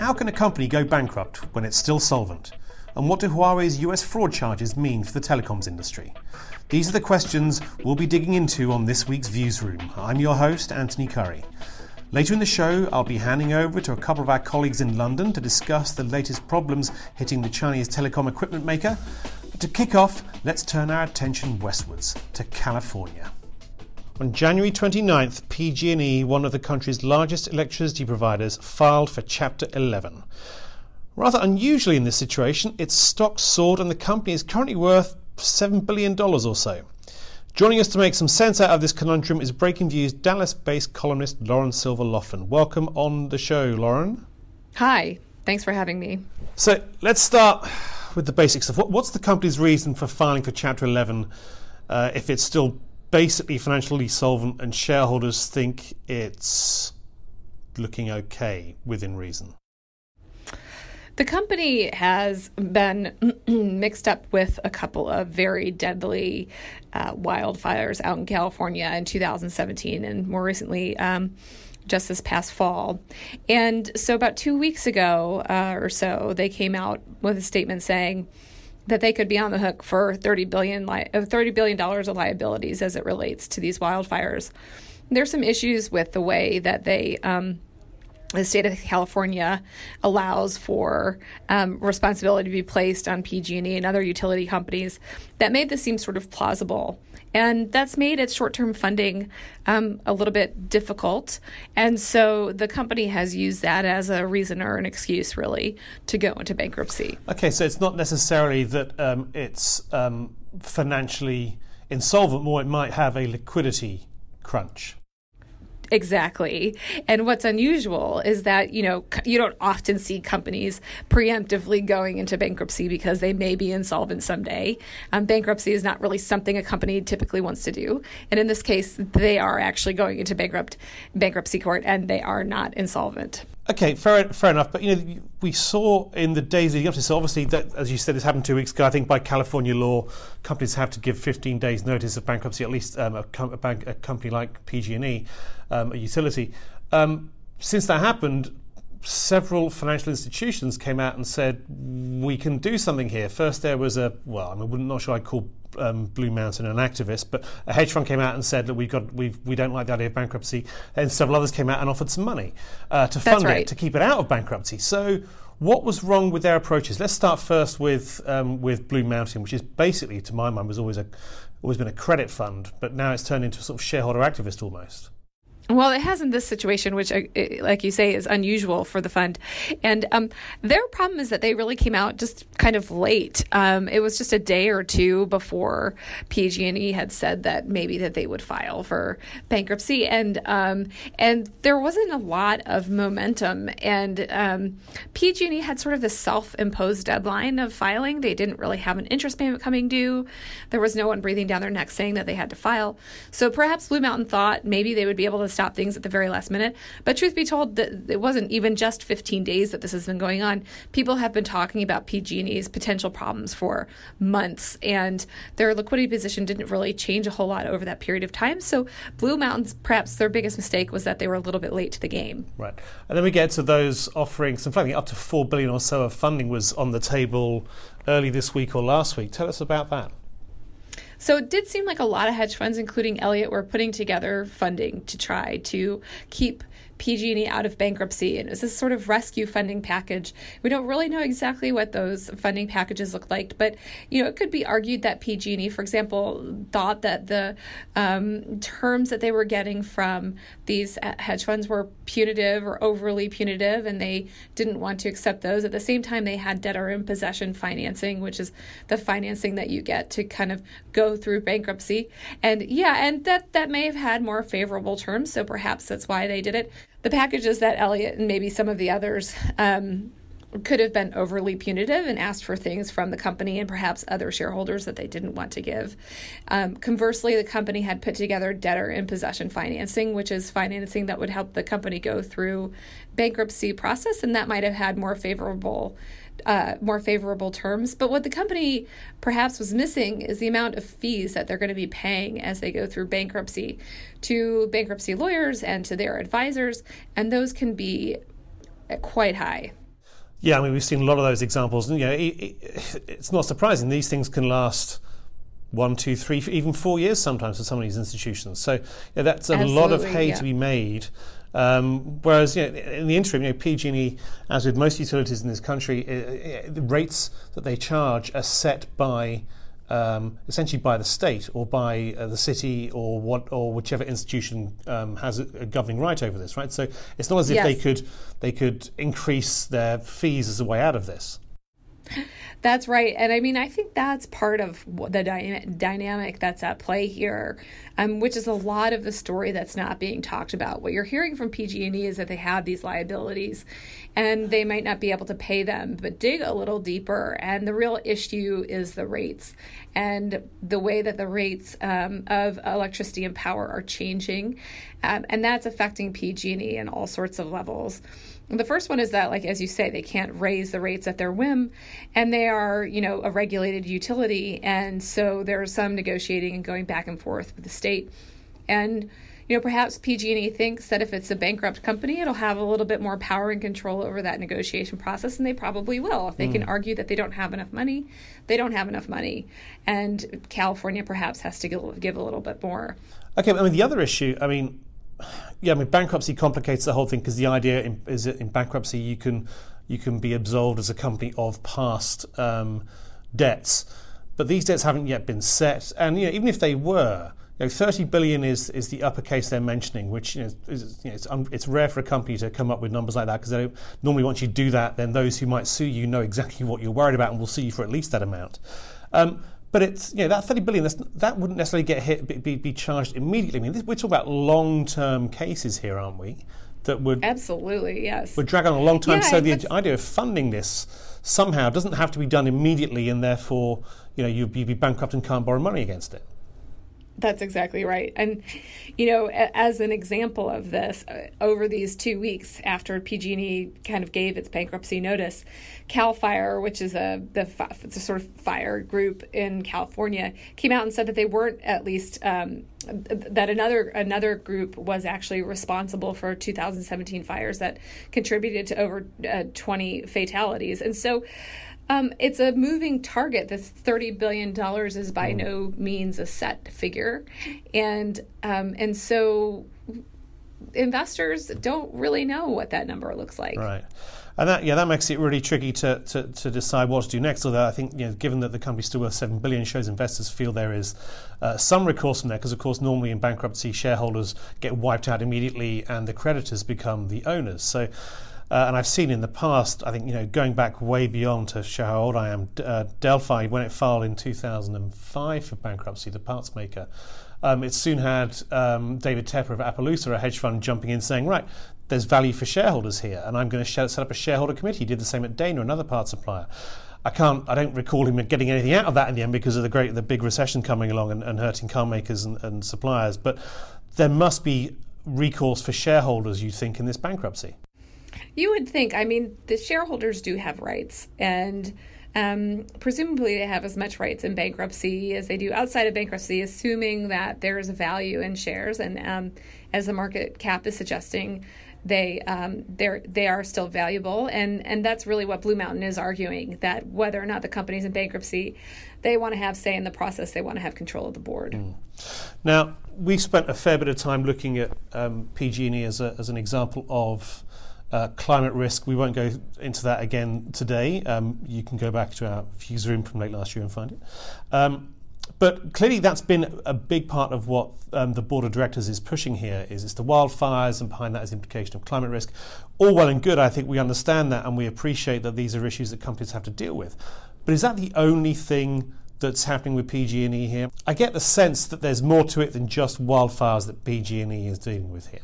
How can a company go bankrupt when it's still solvent? And what do Huawei's US fraud charges mean for the telecoms industry? These are the questions we'll be digging into on this week's Viewsroom. I'm your host, Anthony Currie. Later in the show, I'll be handing over to a couple of our colleagues in London to discuss the latest problems hitting the Chinese telecom equipment maker. But to kick off, let's turn our attention westwards to California. On January 29th, PG&E, one of the country's largest electricity providers, filed for Chapter 11. Rather unusually in this situation, its stock soared and the company is currently worth $7 billion or so. Joining us to make some sense out of this conundrum is Breakingviews Dallas based columnist Lauren Silva Laughlin. Welcome on the show, Lauren. Hi, thanks for having me. So let's start with the basics of what, what's the company's reason for filing for Chapter 11 uh, if it's still basically financially solvent and shareholders think it's looking okay within reason? The company has been mixed up with a couple of very deadly uh, wildfires out in California in 2017 and more recently. Um, just this past fall. And so, about two weeks ago uh, or so, they came out with a statement saying, that they could be on the hook for 30 billion li- uh, 30 billion dollars of liabilities as it relates to these wildfires. There's some issues with the way that they um, the state of California allows for um, responsibility to be placed on PG&E and other utility companies that made this seem sort of plausible. And that's made its short term funding um, a little bit difficult. And so the company has used that as a reason or an excuse, really, to go into bankruptcy. Okay, so it's not necessarily that um, it's um, financially insolvent, more it might have a liquidity crunch. Exactly. And what's unusual is that, you know, you don't often see companies preemptively going into bankruptcy because they may be insolvent someday. Um, bankruptcy is not really something a company typically wants to do. And in this case, they are actually going into bankrupt bankruptcy court and they are not insolvent. Okay, fair, fair enough. But you know, we saw in the days leading up to this, so obviously, that, as you said, this happened two weeks ago. I think by California law, companies have to give 15 days notice of bankruptcy. At least um, a, com- a, bank, a company like PG&E, um, a utility. Um, since that happened, several financial institutions came out and said we can do something here. First, there was a well, I'm not sure I'd call um, Blue Mountain an activist, but a hedge fund came out and said that we've got we we don't like the idea of bankruptcy, and several others came out and offered some money uh, to fund right. it to keep it out of bankruptcy. So. What was wrong with their approaches? Let's start first with um, with Blue Mountain, which is basically, to my mind, was always a always been a credit fund, but now it's turned into a sort of shareholder activist almost. Well, it has in this situation, which, uh, like you say, is unusual for the fund. And um, their problem is that they really came out just kind of late. Um, it was just a day or two before PG&E had said that maybe that they would file for bankruptcy, and um, and there wasn't a lot of momentum. And um, PG&E had sort of this self-imposed deadline of filing. They didn't really have an interest payment coming due. There was no one breathing down their neck saying that they had to file. So perhaps Blue Mountain thought maybe they would be able to stop things at the very last minute. But truth be told, it wasn't even just 15 days that this has been going on. People have been talking about PG&E's potential problems for months, and their liquidity position didn't really change a whole lot over that period of time. So Blue Mountains, perhaps their biggest mistake was that they were a little bit late to the game. Right, and then we get to those offering some funding. Up to four billion or so of funding was on the table early this week or last week. Tell us about that. So it did seem like a lot of hedge funds, including Elliott, were putting together funding to try to keep PG&E out of bankruptcy, and it was this sort of rescue funding package. We don't really know exactly what those funding packages look like, but you know, it could be argued that PG&E, for example, thought that the um, terms that they were getting from these hedge funds were punitive or overly punitive, and they didn't want to accept those. At the same time, they had debtor in possession financing, which is the financing that you get to kind of go through bankruptcy. And yeah, and that that may have had more favorable terms, so perhaps that's why they did it. The packages that Elliott and maybe some of the others um, could have been overly punitive and asked for things from the company and perhaps other shareholders that they didn't want to give. Um, conversely, the company had put together debtor in possession financing, which is financing that would help the company go through bankruptcy process, and that might have had more favorable. Uh, more favorable terms. But what the company perhaps was missing is the amount of fees that they're going to be paying as they go through bankruptcy to bankruptcy lawyers and to their advisors, and those can be quite high. Yeah, I mean, we've seen a lot of those examples. And, you know, it, it, it's not surprising. These things can last one, two, three, even four years sometimes for some of these institutions. So yeah, that's a Absolutely, lot of hay yeah. to be made. Um, whereas you know, in the interim, you know, PG&E, as with most utilities in this country, uh, the rates that they charge are set by um, essentially by the state or by uh, the city or what or whichever institution um, has a, a, governing right over this, right? So it's not as if yes. they could they could increase their fees as a way out of this. That's right. And I mean, I think that's part of the dy- dynamic that's at play here, um, which is a lot of the story that's not being talked about. What you're hearing from PG&E is that they have these liabilities and they might not be able to pay them, but dig a little deeper. And the real issue is the rates and the way that the rates um, of electricity and power are changing. Um, and that's affecting PG&E in all sorts of levels. The first one is that, like as you say, they can't raise the rates at their whim, and they are, you know, a regulated utility, and so there's some negotiating and going back and forth with the state, and you know, perhaps PG&E thinks that if it's a bankrupt company, it'll have a little bit more power and control over that negotiation process, and they probably will. If they mm. can argue that they don't have enough money, they don't have enough money, and California perhaps has to give, give a little bit more. Okay, I mean the other issue, I mean yeah, I mean bankruptcy complicates the whole thing because the idea in, is that in bankruptcy you can you can be absolved as a company of past um, debts, but these debts haven't yet been set, and you know, even if they were. You know, 30 billion is, is the upper case they're mentioning, which you know, is, you know, it's, it's rare for a company to come up with numbers like that because they normally once you do that, then those who might sue you know exactly what you're worried about and will sue you for at least that amount. Um, but it's you know that 30 billion that wouldn't necessarily get hit be, be charged immediately. I mean, this, we're talking about long-term cases here, aren't we? That would absolutely yes would drag on a long time. Yeah, so the idea of funding this somehow doesn't have to be done immediately, and therefore you know you'd be bankrupt and can't borrow money against it. That's exactly right. And, you know, as an example of this, uh, over these two weeks after PG&E kind of gave its bankruptcy notice, Cal Fire, which is a the, the sort of fire group in California, came out and said that they weren't at least um, that another another group was actually responsible for 2017 fires that contributed to over uh, 20 fatalities. And so um, it's a moving target. This thirty billion dollars is by mm. no means a set figure, and um, and so investors don't really know what that number looks like. Right. And that, yeah, that makes it really tricky to, to, to, decide what to do next. Although I think, you know, given that the company's still worth seven billion, shows investors feel there is uh, some recourse from there. Because of course, normally in bankruptcy, shareholders get wiped out immediately, and the creditors become the owners. So uh, and I've seen in the past, I think, you know, going back way beyond to show how old I am, uh, Delphi, when it filed in 2005 for bankruptcy, the parts maker, um, it soon had um, David Tepper of Appaloosa, a hedge fund, jumping in saying, right, there's value for shareholders here, and I'm going to set up a shareholder committee. He did the same at Dana, another parts supplier. I can't. I don't recall him getting anything out of that in the end because of the great, the big recession coming along and, and hurting car makers and, and suppliers. But there must be recourse for shareholders, you think, in this bankruptcy. You would think, I mean, the shareholders do have rights, and um, presumably they have as much rights in bankruptcy as they do outside of bankruptcy, assuming that there is a value in shares. And um, as the market cap is suggesting, they um, they're they are still valuable, and and that's really what Blue Mountain is arguing that whether or not the company's in bankruptcy, they want to have say in the process. They want to have control of the board. Mm. Now we've spent a fair bit of time looking at um, PG&E as, a, as an example of. Uh, climate risk, we won't go into that again today. Um, you can go back to our Viewsroom from late last year and find it. Um, but clearly, that's been a big part of what um, the board of directors is pushing here. Is it's the wildfires, and behind that is the implication of climate risk. All well and good. I think we understand that, and we appreciate that these are issues that companies have to deal with. But is that the only thing that's happening with PG&E here? I get the sense that there's more to it than just wildfires that PG&E is dealing with here.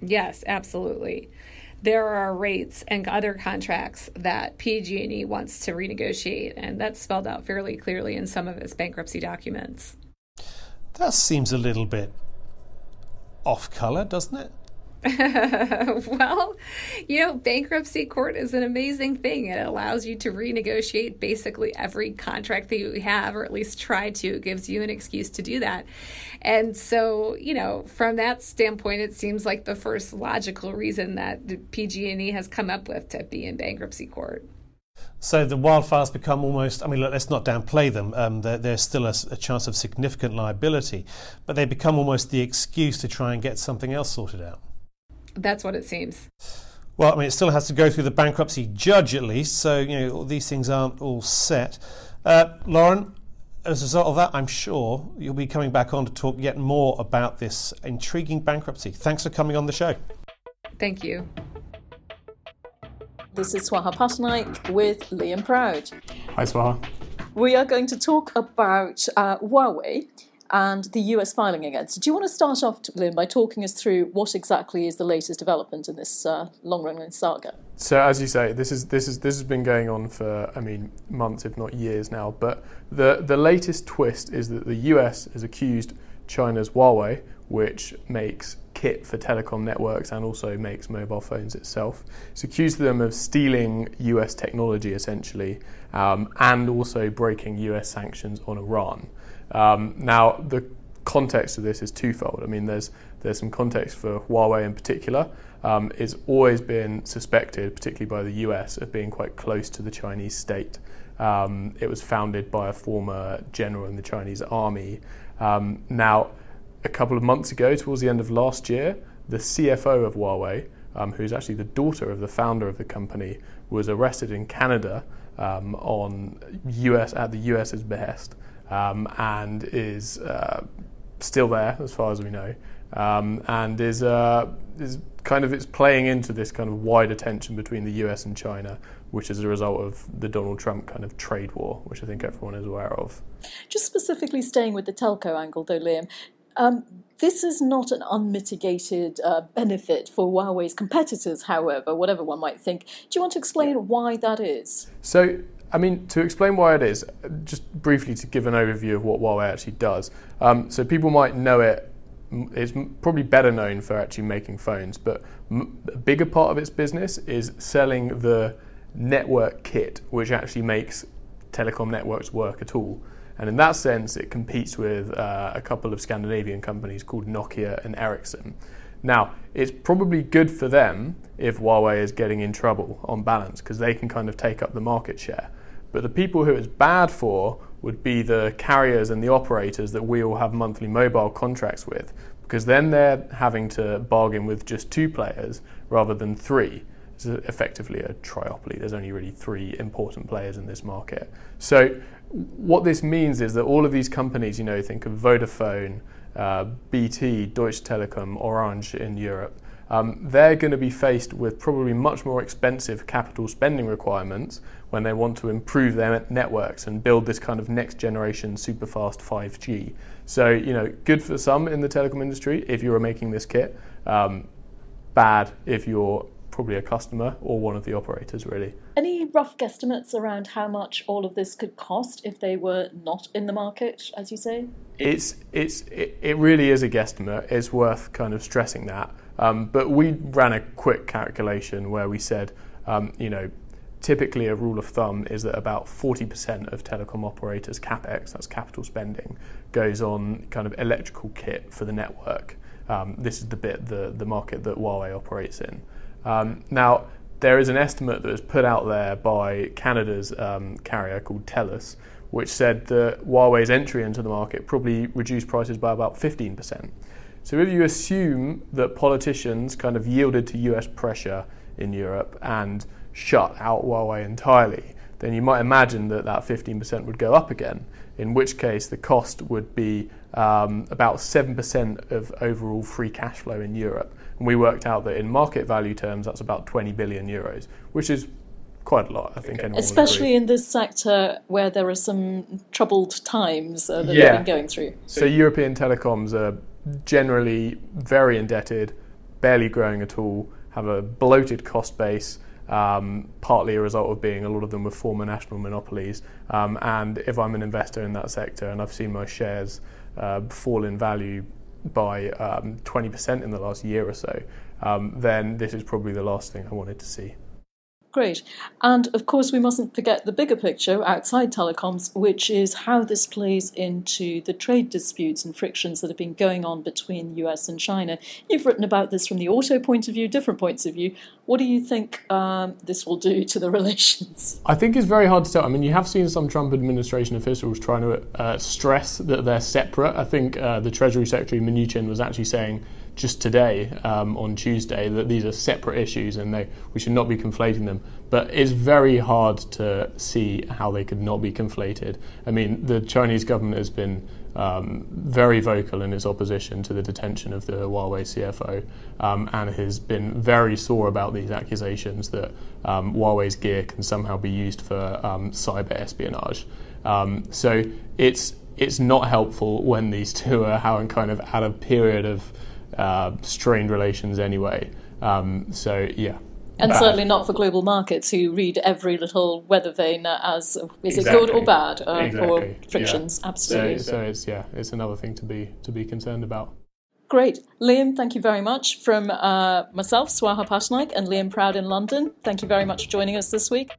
Yes, absolutely there are rates and other contracts that PG&E wants to renegotiate, and that's spelled out fairly clearly in some of its bankruptcy documents. That seems a little bit off color, doesn't it? well, you know, bankruptcy court is an amazing thing. It allows you to renegotiate basically every contract that you have, or at least try to. It gives you an excuse to do that. And so, you know, from that standpoint, it seems like the first logical reason that PG&E has come up with to be in bankruptcy court. So the wildfires become almost, I mean, look, let's not downplay them. Um, there's still a, a, chance of significant liability, but they become almost the excuse to try and get something else sorted out. That's what it seems. Well, I mean, it still has to go through the bankruptcy judge at least, so you know these things aren't all set. Uh, Lauren, as a result of that, I'm sure you'll be coming back on to talk yet more about this intriguing bankruptcy. Thanks for coming on the show. Thank you. This is Swaha Pattanaik with Liam Proud. Hi, Swaha. We are going to talk about uh, Huawei and the US filing against. Do you want to start off, Liam, by talking us through what exactly is the latest development in this uh, long-running saga? So, as you say, this is this is this has been going on for I mean months, if not years now. But the the latest twist is that the US has accused China's Huawei, which makes kit for telecom networks and also makes mobile phones itself. It's accused them of stealing US technology essentially, um, and also breaking US sanctions on Iran. Um, now, the context of this is twofold. I mean, there's there's some context for Huawei in particular. Um, it's always been suspected, particularly by the US, of being quite close to the Chinese state. Um, it was founded by a former general in the Chinese army. Um, now, a couple of months ago, towards the end of last year, the CFO of Huawei, um, who's actually the daughter of the founder of the company, was arrested in Canada um, on US at the US's behest um, and is uh, still there as far as we know, um, and is uh, is kind of it's playing into this kind of wider tension between the US and China, which is a result of the Donald Trump kind of trade war, which I think everyone is aware of. Just specifically staying with the telco angle, though, Liam. Um, this is not an unmitigated uh, benefit for Huawei's competitors, however, whatever one might think. Do you want to explain why that is? So, I mean, to explain why it is, just briefly to give an overview of what Huawei actually does. Um, so people might know it. It's probably better known for actually making phones, but a bigger part of its business is selling the network kit, which actually makes telecom networks work at all. And in that sense, it competes with uh, a couple of Scandinavian companies called Nokia and Ericsson. Now, it's probably good for them if Huawei is getting in trouble on balance because they can kind of take up the market share. But the people who it's bad for would be the carriers and the operators that we all have monthly mobile contracts with, because then they're having to bargain with just two players rather than three. It's effectively a triopoly. There's only really three important players in this market. So, what this means is that all of these companies, you know, think of Vodafone, uh, BT, Deutsche Telekom, Orange in Europe, um, they're going to be faced with probably much more expensive capital spending requirements when they want to improve their networks and build this kind of next generation super fast 5G. So, you know, good for some in the telecom industry if you are making this kit, um, bad if you're probably a customer or one of the operators, really. Any rough guesstimates around how much all of this could cost if they were not in the market, as you say? It's, it's, it, it really is a guesstimate. It's worth kind of stressing that. Um, but we ran a quick calculation where we said, um, you know, typically a rule of thumb is that about 40% of telecom operators' capex, that's capital spending, goes on kind of electrical kit for the network. Um, this is the bit, the, the market that Huawei operates in. Um, now, there is an estimate that was put out there by Canada's um, carrier called TELUS, which said that Huawei's entry into the market probably reduced prices by about 15%. So if you assume that politicians kind of yielded to US pressure in Europe and shut out Huawei entirely, then you might imagine that that 15% would go up again, in which case the cost would be um, about 7% of overall free cash flow in Europe. And we worked out that in market value terms, that's about 20 billion euros, which is quite a lot, I think. Okay. Especially in this sector where there are some troubled times uh, that yeah. they've been going through. So, European telecoms are generally very indebted, barely growing at all, have a bloated cost base. Um, partly a result of being a lot of them were former national monopolies. Um, and if I'm an investor in that sector and I've seen my shares uh, fall in value by um, 20% in the last year or so, um, then this is probably the last thing I wanted to see. Great. And of course, we mustn't forget the bigger picture outside telecoms, which is how this plays into the trade disputes and frictions that have been going on between the US and China. You've written about this from the auto point of view, different points of view. What do you think um, this will do to the relations? I think it's very hard to tell. I mean, you have seen some Trump administration officials trying to uh, stress that they're separate. I think uh, the Treasury Secretary Mnuchin was actually saying just today um, on Tuesday that these are separate issues and they, we should not be conflating them. But it's very hard to see how they could not be conflated. I mean, the Chinese government has been um, very vocal in its opposition to the detention of the Huawei CFO um, and has been very sore about these accusations that um, Huawei's gear can somehow be used for um, cyber espionage. Um, so it's it's not helpful when these two are having kind of at a period of uh, strained relations anyway. Um, so yeah. And bad. certainly not for global markets who read every little weather vane as is exactly. it good or bad uh, exactly. or frictions. Yeah. Absolutely. So, so it's yeah, it's another thing to be to be concerned about. Great. Liam, thank you very much. From uh, myself, Swaha Pattanaik, and Liam Proud in London, thank you very much for joining us this week.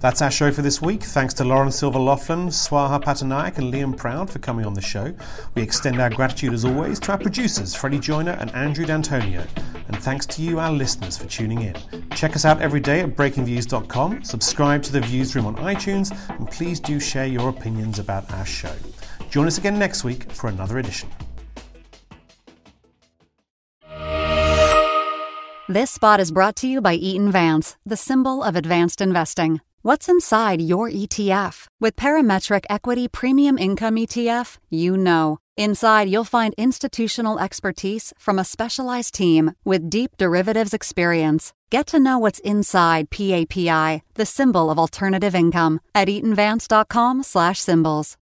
That's our show for this week. Thanks to Lauren Silva Laughlin, Swaha Pattanaik, and Liam Proud for coming on the show. We extend our gratitude as always to our producers, Freddie Joyner and Andrew D'Antonio. And thanks to you, our listeners, for tuning in. Check us out every day at breakingviews.com, subscribe to the Viewsroom on iTunes, and please do share your opinions about our show. Join us again next week for another edition. This spot is brought to you by Eaton Vance, the symbol of advanced investing. What's inside your ETF? With Parametric Equity Premium Income ETF, you know. Inside, you'll find institutional expertise from a specialized team with deep derivatives experience. Get to know what's inside PAPI, the symbol of alternative income, at eatonvance.com/symbols.